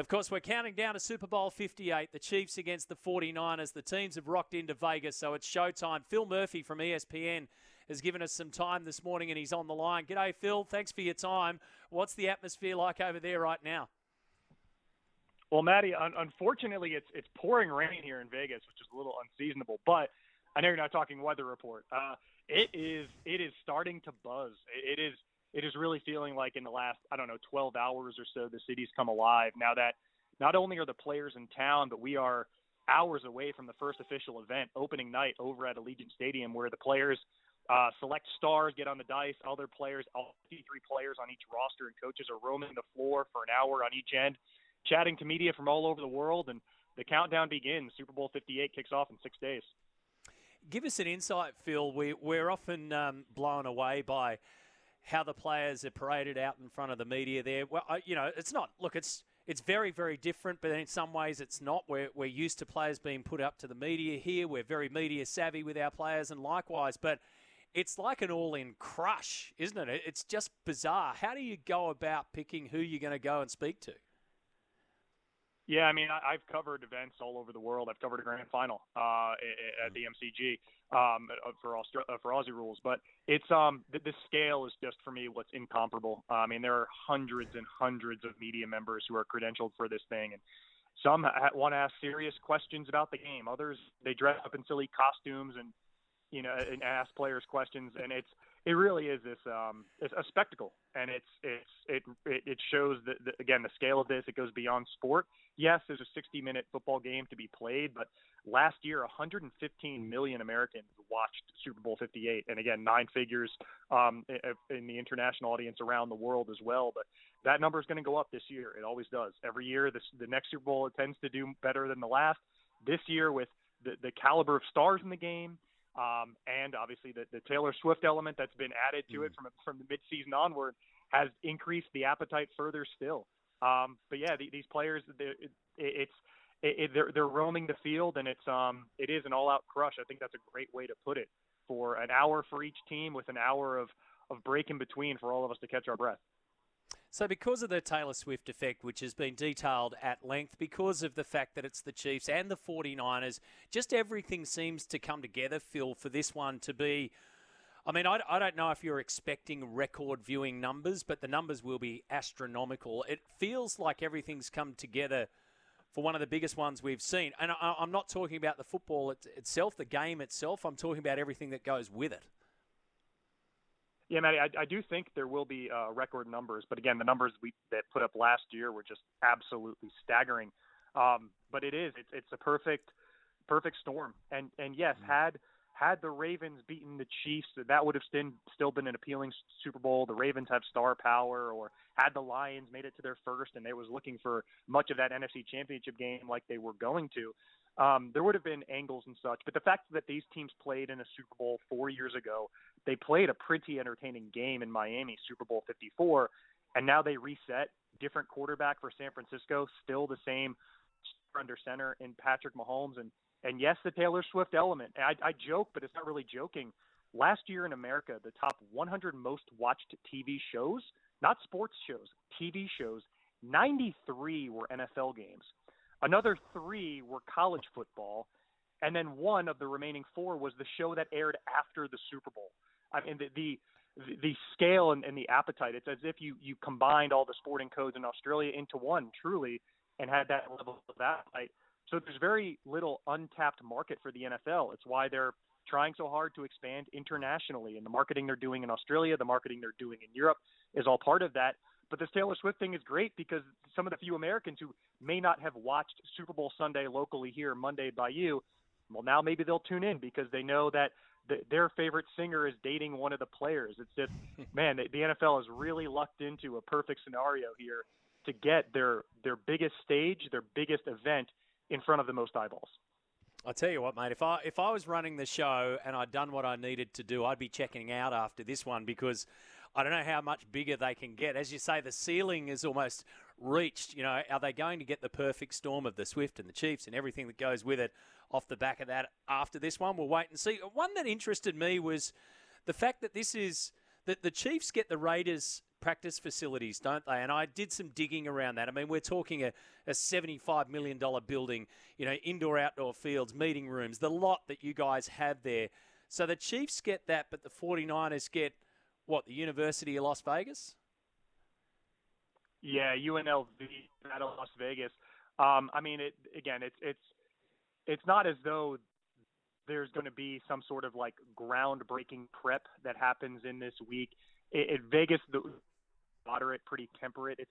Of course, we're counting down to Super Bowl 58, the Chiefs against the 49ers. The teams have rocked into Vegas, so it's showtime. Phil Murphy from ESPN has given us some time this morning and he's on the line. G'day, Phil. Thanks for your time. What's the atmosphere like over there right now? Well, Matty, un- unfortunately, it's it's pouring rain here in Vegas, which is a little unseasonable. But I know you're not talking weather report. Uh, it is it is starting to buzz. It is it is really feeling like in the last I don't know 12 hours or so the city's come alive. Now that not only are the players in town, but we are hours away from the first official event, opening night over at Allegiant Stadium, where the players uh, select stars, get on the dice. Other players, all 53 players on each roster and coaches are roaming the floor for an hour on each end, chatting to media from all over the world, and the countdown begins. Super Bowl 58 kicks off in six days. Give us an insight, Phil. We, we're often um, blown away by how the players are paraded out in front of the media there. Well, I, you know, it's not. Look, it's it's very very different, but in some ways it's not. We're we're used to players being put up to the media here. We're very media savvy with our players, and likewise, but. It's like an all-in crush, isn't it? It's just bizarre. How do you go about picking who you're going to go and speak to? Yeah, I mean, I, I've covered events all over the world. I've covered a grand final uh, at the MCG um, for Austra- uh, for Aussie rules, but it's um the, the scale is just for me what's incomparable. Uh, I mean, there are hundreds and hundreds of media members who are credentialed for this thing, and some ha- want to ask serious questions about the game. Others they dress up in silly costumes and you know and ask players questions, and it's it really is this um a spectacle and it's it's it it shows that again the scale of this it goes beyond sport. Yes there's a 60 minute football game to be played but last year 115 million americans watched super bowl 58 and again nine figures um in the international audience around the world as well but that number is going to go up this year. It always does. Every year this the next super bowl it tends to do better than the last. This year with the the caliber of stars in the game um, and obviously the, the Taylor Swift element that's been added to mm. it from from the midseason onward has increased the appetite further still. Um, but yeah, the, these players, it, it's it, they're they're roaming the field, and it's um it is an all-out crush. I think that's a great way to put it. For an hour for each team, with an hour of of break in between for all of us to catch our breath. So, because of the Taylor Swift effect, which has been detailed at length, because of the fact that it's the Chiefs and the 49ers, just everything seems to come together, Phil, for this one to be. I mean, I, I don't know if you're expecting record viewing numbers, but the numbers will be astronomical. It feels like everything's come together for one of the biggest ones we've seen. And I, I'm not talking about the football itself, the game itself, I'm talking about everything that goes with it. Yeah, Matty, I, I do think there will be uh, record numbers, but again, the numbers we that put up last year were just absolutely staggering. Um, but it is, it's it's a perfect, perfect storm. And and yes, mm-hmm. had had the Ravens beaten the Chiefs, that would have still still been an appealing Super Bowl. The Ravens have star power, or had the Lions made it to their first, and they was looking for much of that NFC Championship game like they were going to um, there would have been angles and such. But the fact that these teams played in a Super Bowl four years ago, they played a pretty entertaining game in Miami, Super Bowl 54, and now they reset. Different quarterback for San Francisco, still the same under center in Patrick Mahomes, and and yes, the Taylor Swift element. I, I joke, but it's not really joking. Last year in America, the top 100 most watched TV shows, not sports shows, TV shows, 93 were NFL games. Another three were college football, and then one of the remaining four was the show that aired after the Super Bowl. I mean, the the, the scale and, and the appetite. It's as if you you combined all the sporting codes in Australia into one, truly, and had that level of appetite. So there's very little untapped market for the NFL. It's why they're trying so hard to expand internationally, and the marketing they're doing in Australia, the marketing they're doing in Europe, is all part of that. But this Taylor Swift thing is great because some of the few Americans who may not have watched Super Bowl Sunday locally here Monday by you, well, now maybe they'll tune in because they know that the, their favorite singer is dating one of the players. It's just, man, the, the NFL has really lucked into a perfect scenario here to get their their biggest stage, their biggest event in front of the most eyeballs. I'll tell you what, mate. If I if I was running the show and I'd done what I needed to do, I'd be checking out after this one because I don't know how much bigger they can get. As you say, the ceiling is almost reached. You know, are they going to get the perfect storm of the Swift and the Chiefs and everything that goes with it off the back of that after this one? We'll wait and see. One that interested me was the fact that this is that the Chiefs get the Raiders practice facilities, don't they? And I did some digging around that. I mean, we're talking a, a $75 million building, you know, indoor, outdoor fields, meeting rooms, the lot that you guys have there. So the Chiefs get that, but the 49ers get what, the University of Las Vegas? Yeah, UNLV out of Las Vegas. Um, I mean, it again, it's it's it's not as though there's going to be some sort of like groundbreaking prep that happens in this week. It, it Vegas, the moderate, pretty temperate. It's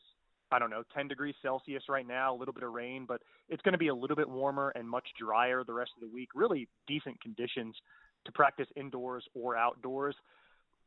I don't know, 10 degrees Celsius right now, a little bit of rain, but it's going to be a little bit warmer and much drier the rest of the week. Really decent conditions to practice indoors or outdoors.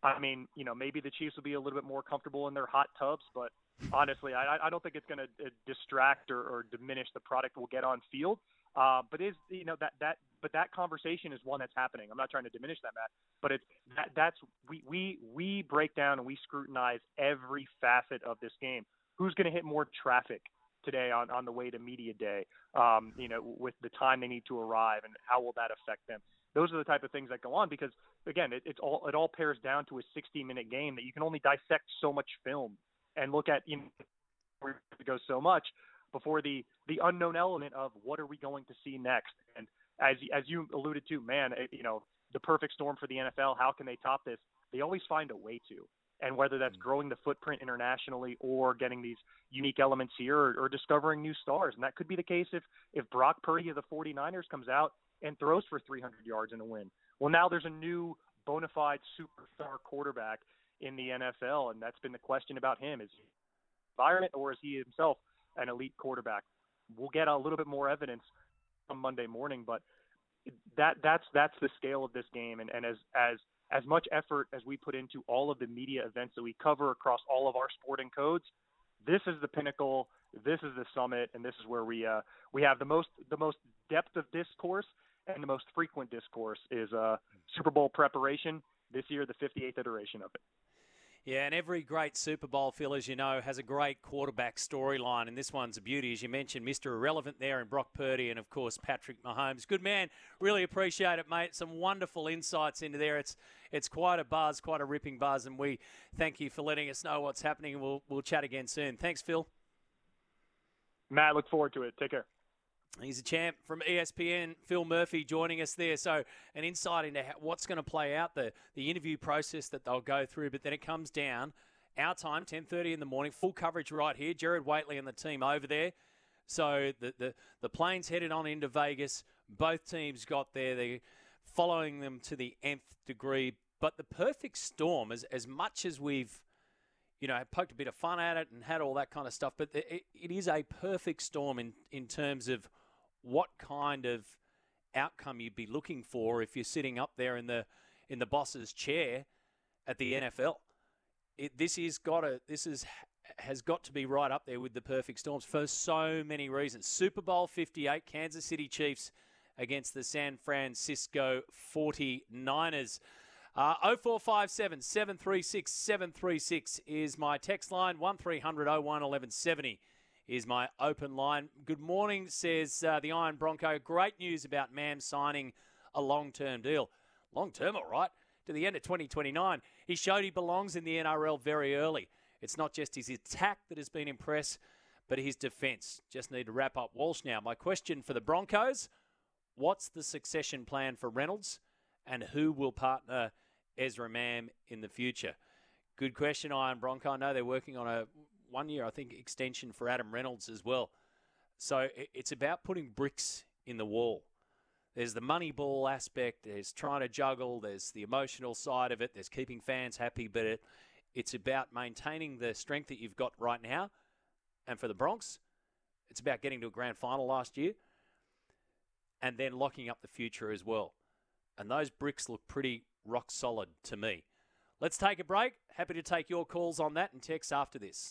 I mean, you know, maybe the Chiefs will be a little bit more comfortable in their hot tubs, but honestly, I, I don't think it's going to uh, distract or, or diminish the product we'll get on field. Uh, but is you know that that but that conversation is one that's happening. I'm not trying to diminish that, Matt, but it's that that's we we we break down and we scrutinize every facet of this game. Who's going to hit more traffic today on on the way to media day? Um, you know, with the time they need to arrive and how will that affect them? Those are the type of things that go on because again, it, it's all it all pairs down to a 60 minute game that you can only dissect so much film and look at you know, to go so much before the the unknown element of what are we going to see next. And as as you alluded to, man, it, you know the perfect storm for the NFL. How can they top this? They always find a way to. And whether that's mm. growing the footprint internationally or getting these unique elements here or, or discovering new stars. And that could be the case if, if Brock Purdy of the 49ers comes out and throws for 300 yards in a win. Well, now there's a new bona fide superstar quarterback in the NFL, and that's been the question about him: is he environment or is he himself an elite quarterback. We'll get a little bit more evidence on Monday morning, but that that's that's the scale of this game. And, and as as as much effort as we put into all of the media events that we cover across all of our sporting codes, this is the pinnacle. This is the summit, and this is where we uh, we have the most the most depth of discourse and the most frequent discourse is uh, Super Bowl preparation. This year, the 58th iteration of it. Yeah, and every great Super Bowl, Phil, as you know, has a great quarterback storyline, and this one's a beauty. As you mentioned, Mr. Irrelevant there and Brock Purdy, and of course Patrick Mahomes. Good man, really appreciate it, mate. Some wonderful insights into there. It's it's quite a buzz, quite a ripping buzz, and we thank you for letting us know what's happening. We'll we'll chat again soon. Thanks, Phil. Matt, look forward to it. Take care. He's a champ from ESPN, Phil Murphy, joining us there. So, an insight into what's going to play out the the interview process that they'll go through. But then it comes down our time, ten thirty in the morning, full coverage right here. Jared Whateley and the team over there. So the the the plane's headed on into Vegas. Both teams got there. They're following them to the nth degree. But the perfect storm, as as much as we've you know, poked a bit of fun at it and had all that kind of stuff. But it, it is a perfect storm in, in terms of what kind of outcome you'd be looking for if you're sitting up there in the in the boss's chair at the NFL. It, this is got a this is has got to be right up there with the perfect storms for so many reasons. Super Bowl 58, Kansas City Chiefs against the San Francisco 49ers. Uh, 0457 736 736 is my text line, 1300 01 1170 is my open line. Good morning, says uh, the Iron Bronco. Great news about Mam signing a long term deal. Long term, all right, to the end of 2029. He showed he belongs in the NRL very early. It's not just his attack that has been impressed, but his defence. Just need to wrap up Walsh now. My question for the Broncos what's the succession plan for Reynolds, and who will partner Ezra Mam in the future? Good question, Iron Bronco. I know they're working on a one year, I think, extension for Adam Reynolds as well. So it's about putting bricks in the wall. There's the money ball aspect, there's trying to juggle, there's the emotional side of it, there's keeping fans happy, but it, it's about maintaining the strength that you've got right now. And for the Bronx, it's about getting to a grand final last year and then locking up the future as well. And those bricks look pretty rock solid to me. Let's take a break. Happy to take your calls on that and text after this.